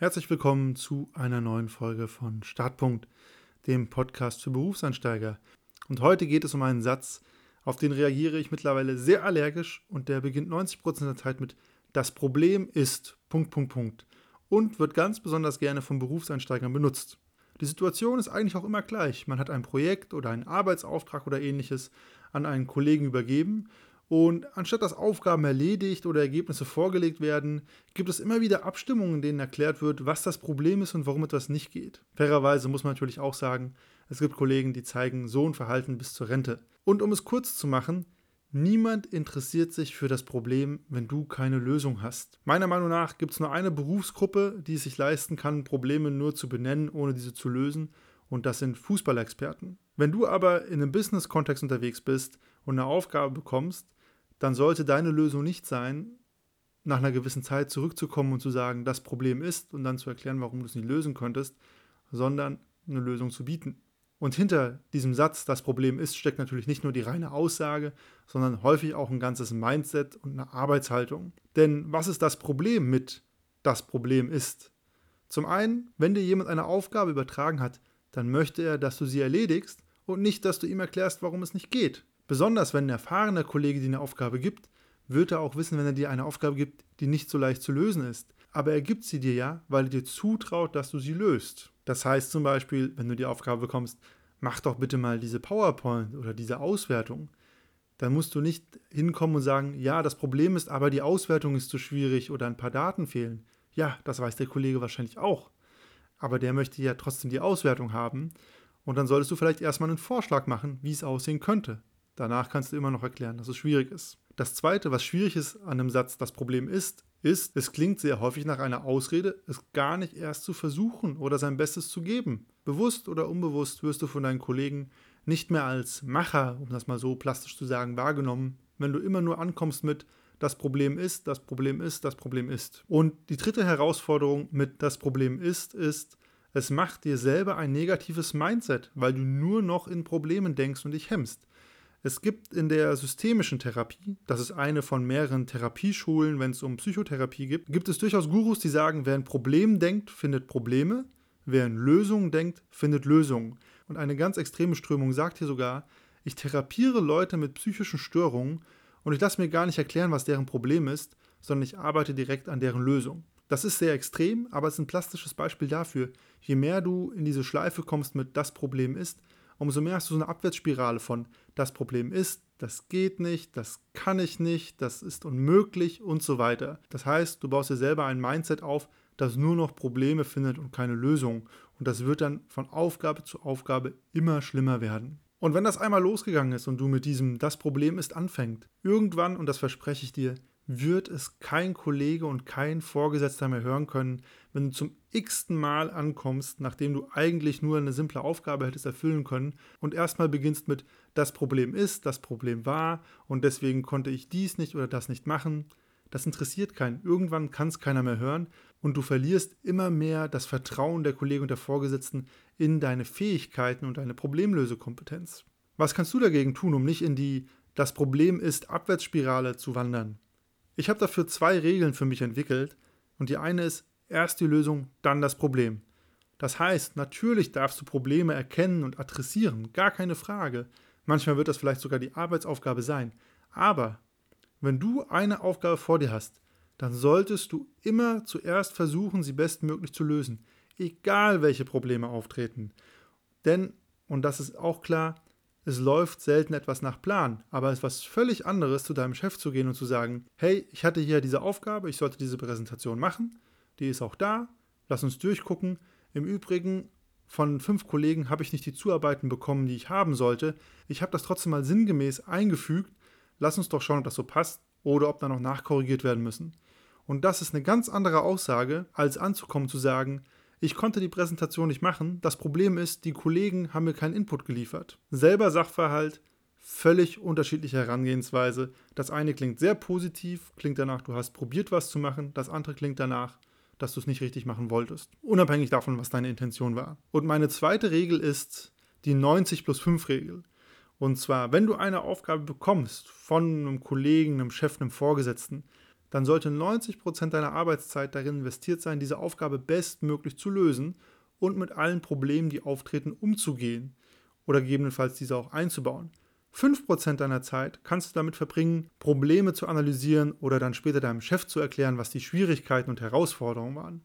Herzlich willkommen zu einer neuen Folge von Startpunkt, dem Podcast für Berufseinsteiger. Und heute geht es um einen Satz, auf den reagiere ich mittlerweile sehr allergisch und der beginnt 90% der Zeit mit Das Problem ist und wird ganz besonders gerne von Berufseinsteigern benutzt. Die Situation ist eigentlich auch immer gleich. Man hat ein Projekt oder einen Arbeitsauftrag oder ähnliches an einen Kollegen übergeben und anstatt dass Aufgaben erledigt oder Ergebnisse vorgelegt werden, gibt es immer wieder Abstimmungen, in denen erklärt wird, was das Problem ist und warum etwas nicht geht. Fairerweise muss man natürlich auch sagen, es gibt Kollegen, die zeigen so ein Verhalten bis zur Rente. Und um es kurz zu machen, niemand interessiert sich für das Problem, wenn du keine Lösung hast. Meiner Meinung nach gibt es nur eine Berufsgruppe, die es sich leisten kann, Probleme nur zu benennen, ohne diese zu lösen, und das sind Fußballexperten. Wenn du aber in einem Business-Kontext unterwegs bist und eine Aufgabe bekommst, dann sollte deine Lösung nicht sein, nach einer gewissen Zeit zurückzukommen und zu sagen, das Problem ist und dann zu erklären, warum du es nicht lösen könntest, sondern eine Lösung zu bieten. Und hinter diesem Satz, das Problem ist, steckt natürlich nicht nur die reine Aussage, sondern häufig auch ein ganzes Mindset und eine Arbeitshaltung. Denn was ist das Problem mit das Problem ist? Zum einen, wenn dir jemand eine Aufgabe übertragen hat, dann möchte er, dass du sie erledigst und nicht, dass du ihm erklärst, warum es nicht geht. Besonders wenn ein erfahrener Kollege dir eine Aufgabe gibt, wird er auch wissen, wenn er dir eine Aufgabe gibt, die nicht so leicht zu lösen ist. Aber er gibt sie dir ja, weil er dir zutraut, dass du sie löst. Das heißt zum Beispiel, wenn du die Aufgabe bekommst, mach doch bitte mal diese PowerPoint oder diese Auswertung. Dann musst du nicht hinkommen und sagen, ja, das Problem ist, aber die Auswertung ist zu schwierig oder ein paar Daten fehlen. Ja, das weiß der Kollege wahrscheinlich auch. Aber der möchte ja trotzdem die Auswertung haben. Und dann solltest du vielleicht erstmal einen Vorschlag machen, wie es aussehen könnte. Danach kannst du immer noch erklären, dass es schwierig ist. Das Zweite, was schwierig ist an dem Satz, das Problem ist, ist, es klingt sehr häufig nach einer Ausrede, es gar nicht erst zu versuchen oder sein Bestes zu geben. Bewusst oder unbewusst wirst du von deinen Kollegen nicht mehr als Macher, um das mal so plastisch zu sagen, wahrgenommen, wenn du immer nur ankommst mit das Problem ist, das Problem ist, das Problem ist. Und die dritte Herausforderung mit das Problem ist, ist, es macht dir selber ein negatives Mindset, weil du nur noch in Problemen denkst und dich hemmst. Es gibt in der systemischen Therapie, das ist eine von mehreren Therapieschulen, wenn es um Psychotherapie geht, gibt es durchaus Gurus, die sagen, wer ein Problem denkt, findet Probleme, wer in Lösungen denkt, findet Lösungen. Und eine ganz extreme Strömung sagt hier sogar, ich therapiere Leute mit psychischen Störungen und ich lasse mir gar nicht erklären, was deren Problem ist, sondern ich arbeite direkt an deren Lösung. Das ist sehr extrem, aber es ist ein plastisches Beispiel dafür. Je mehr du in diese Schleife kommst mit das Problem ist, umso mehr hast du so eine Abwärtsspirale von das Problem ist, das geht nicht, das kann ich nicht, das ist unmöglich und so weiter. Das heißt, du baust dir selber ein Mindset auf, das nur noch Probleme findet und keine Lösung. Und das wird dann von Aufgabe zu Aufgabe immer schlimmer werden. Und wenn das einmal losgegangen ist und du mit diesem Das Problem ist anfängt, irgendwann, und das verspreche ich dir, wird es kein Kollege und kein Vorgesetzter mehr hören können, wenn du zum x-ten Mal ankommst, nachdem du eigentlich nur eine simple Aufgabe hättest erfüllen können und erstmal beginnst mit das Problem ist, das Problem war und deswegen konnte ich dies nicht oder das nicht machen. Das interessiert keinen. Irgendwann kann es keiner mehr hören und du verlierst immer mehr das Vertrauen der Kollegen und der Vorgesetzten in deine Fähigkeiten und deine Problemlösekompetenz. Was kannst du dagegen tun, um nicht in die das Problem ist Abwärtsspirale zu wandern? Ich habe dafür zwei Regeln für mich entwickelt und die eine ist erst die Lösung, dann das Problem. Das heißt, natürlich darfst du Probleme erkennen und adressieren, gar keine Frage. Manchmal wird das vielleicht sogar die Arbeitsaufgabe sein. Aber wenn du eine Aufgabe vor dir hast, dann solltest du immer zuerst versuchen, sie bestmöglich zu lösen, egal welche Probleme auftreten. Denn, und das ist auch klar, es läuft selten etwas nach Plan, aber es ist was völlig anderes, zu deinem Chef zu gehen und zu sagen, hey, ich hatte hier diese Aufgabe, ich sollte diese Präsentation machen, die ist auch da, lass uns durchgucken. Im Übrigen, von fünf Kollegen habe ich nicht die Zuarbeiten bekommen, die ich haben sollte. Ich habe das trotzdem mal sinngemäß eingefügt. Lass uns doch schauen, ob das so passt oder ob da noch nachkorrigiert werden müssen. Und das ist eine ganz andere Aussage, als anzukommen zu sagen, ich konnte die Präsentation nicht machen. Das Problem ist, die Kollegen haben mir keinen Input geliefert. Selber Sachverhalt, völlig unterschiedliche Herangehensweise. Das eine klingt sehr positiv, klingt danach, du hast probiert was zu machen. Das andere klingt danach, dass du es nicht richtig machen wolltest. Unabhängig davon, was deine Intention war. Und meine zweite Regel ist die 90 plus 5 Regel. Und zwar, wenn du eine Aufgabe bekommst von einem Kollegen, einem Chef, einem Vorgesetzten, dann sollte 90% deiner Arbeitszeit darin investiert sein, diese Aufgabe bestmöglich zu lösen und mit allen Problemen, die auftreten, umzugehen oder gegebenenfalls diese auch einzubauen. 5% deiner Zeit kannst du damit verbringen, Probleme zu analysieren oder dann später deinem Chef zu erklären, was die Schwierigkeiten und Herausforderungen waren.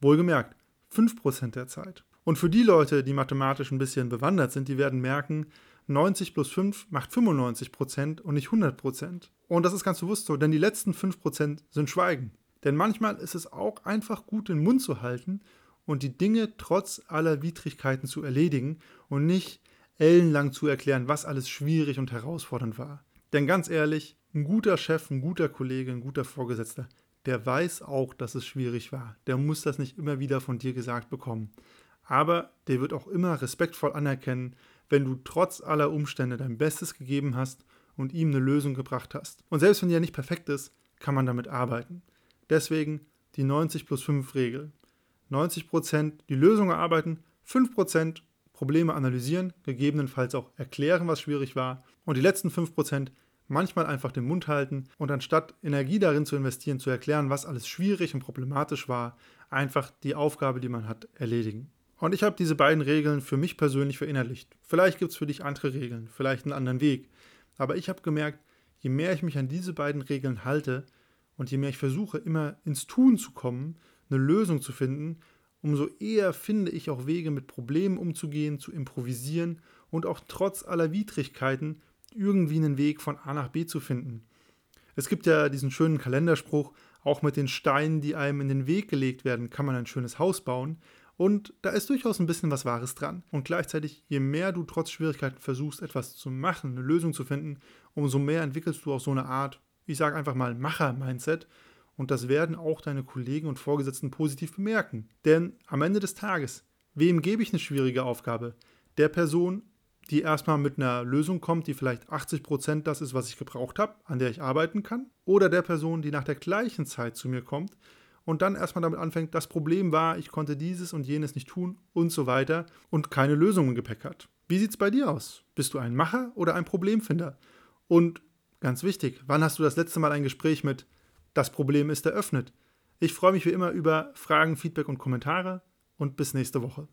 Wohlgemerkt, 5% der Zeit. Und für die Leute, die mathematisch ein bisschen bewandert sind, die werden merken, 90 plus 5 macht 95% und nicht 100%. Und das ist ganz bewusst so, denn die letzten 5% sind Schweigen. Denn manchmal ist es auch einfach gut, den Mund zu halten und die Dinge trotz aller Widrigkeiten zu erledigen und nicht ellenlang zu erklären, was alles schwierig und herausfordernd war. Denn ganz ehrlich, ein guter Chef, ein guter Kollege, ein guter Vorgesetzter, der weiß auch, dass es schwierig war. Der muss das nicht immer wieder von dir gesagt bekommen. Aber der wird auch immer respektvoll anerkennen, wenn du trotz aller Umstände dein Bestes gegeben hast und ihm eine Lösung gebracht hast. Und selbst wenn die ja nicht perfekt ist, kann man damit arbeiten. Deswegen die 90 plus 5 Regel. 90% die Lösung erarbeiten, 5% Probleme analysieren, gegebenenfalls auch erklären, was schwierig war und die letzten 5% manchmal einfach den Mund halten und anstatt Energie darin zu investieren, zu erklären, was alles schwierig und problematisch war, einfach die Aufgabe, die man hat, erledigen. Und ich habe diese beiden Regeln für mich persönlich verinnerlicht. Vielleicht gibt es für dich andere Regeln, vielleicht einen anderen Weg. Aber ich habe gemerkt, je mehr ich mich an diese beiden Regeln halte und je mehr ich versuche, immer ins Tun zu kommen, eine Lösung zu finden, umso eher finde ich auch Wege, mit Problemen umzugehen, zu improvisieren und auch trotz aller Widrigkeiten irgendwie einen Weg von A nach B zu finden. Es gibt ja diesen schönen Kalenderspruch, auch mit den Steinen, die einem in den Weg gelegt werden, kann man ein schönes Haus bauen. Und da ist durchaus ein bisschen was Wahres dran. Und gleichzeitig, je mehr du trotz Schwierigkeiten versuchst, etwas zu machen, eine Lösung zu finden, umso mehr entwickelst du auch so eine Art, ich sage einfach mal, Macher-Mindset, und das werden auch deine Kollegen und Vorgesetzten positiv bemerken. Denn am Ende des Tages, wem gebe ich eine schwierige Aufgabe? Der Person, die erstmal mit einer Lösung kommt, die vielleicht 80% das ist, was ich gebraucht habe, an der ich arbeiten kann? Oder der Person, die nach der gleichen Zeit zu mir kommt und dann erstmal damit anfängt, das Problem war, ich konnte dieses und jenes nicht tun und so weiter und keine Lösung im Gepäck hat? Wie sieht es bei dir aus? Bist du ein Macher oder ein Problemfinder? Und ganz wichtig, wann hast du das letzte Mal ein Gespräch mit das Problem ist eröffnet. Ich freue mich wie immer über Fragen, Feedback und Kommentare und bis nächste Woche.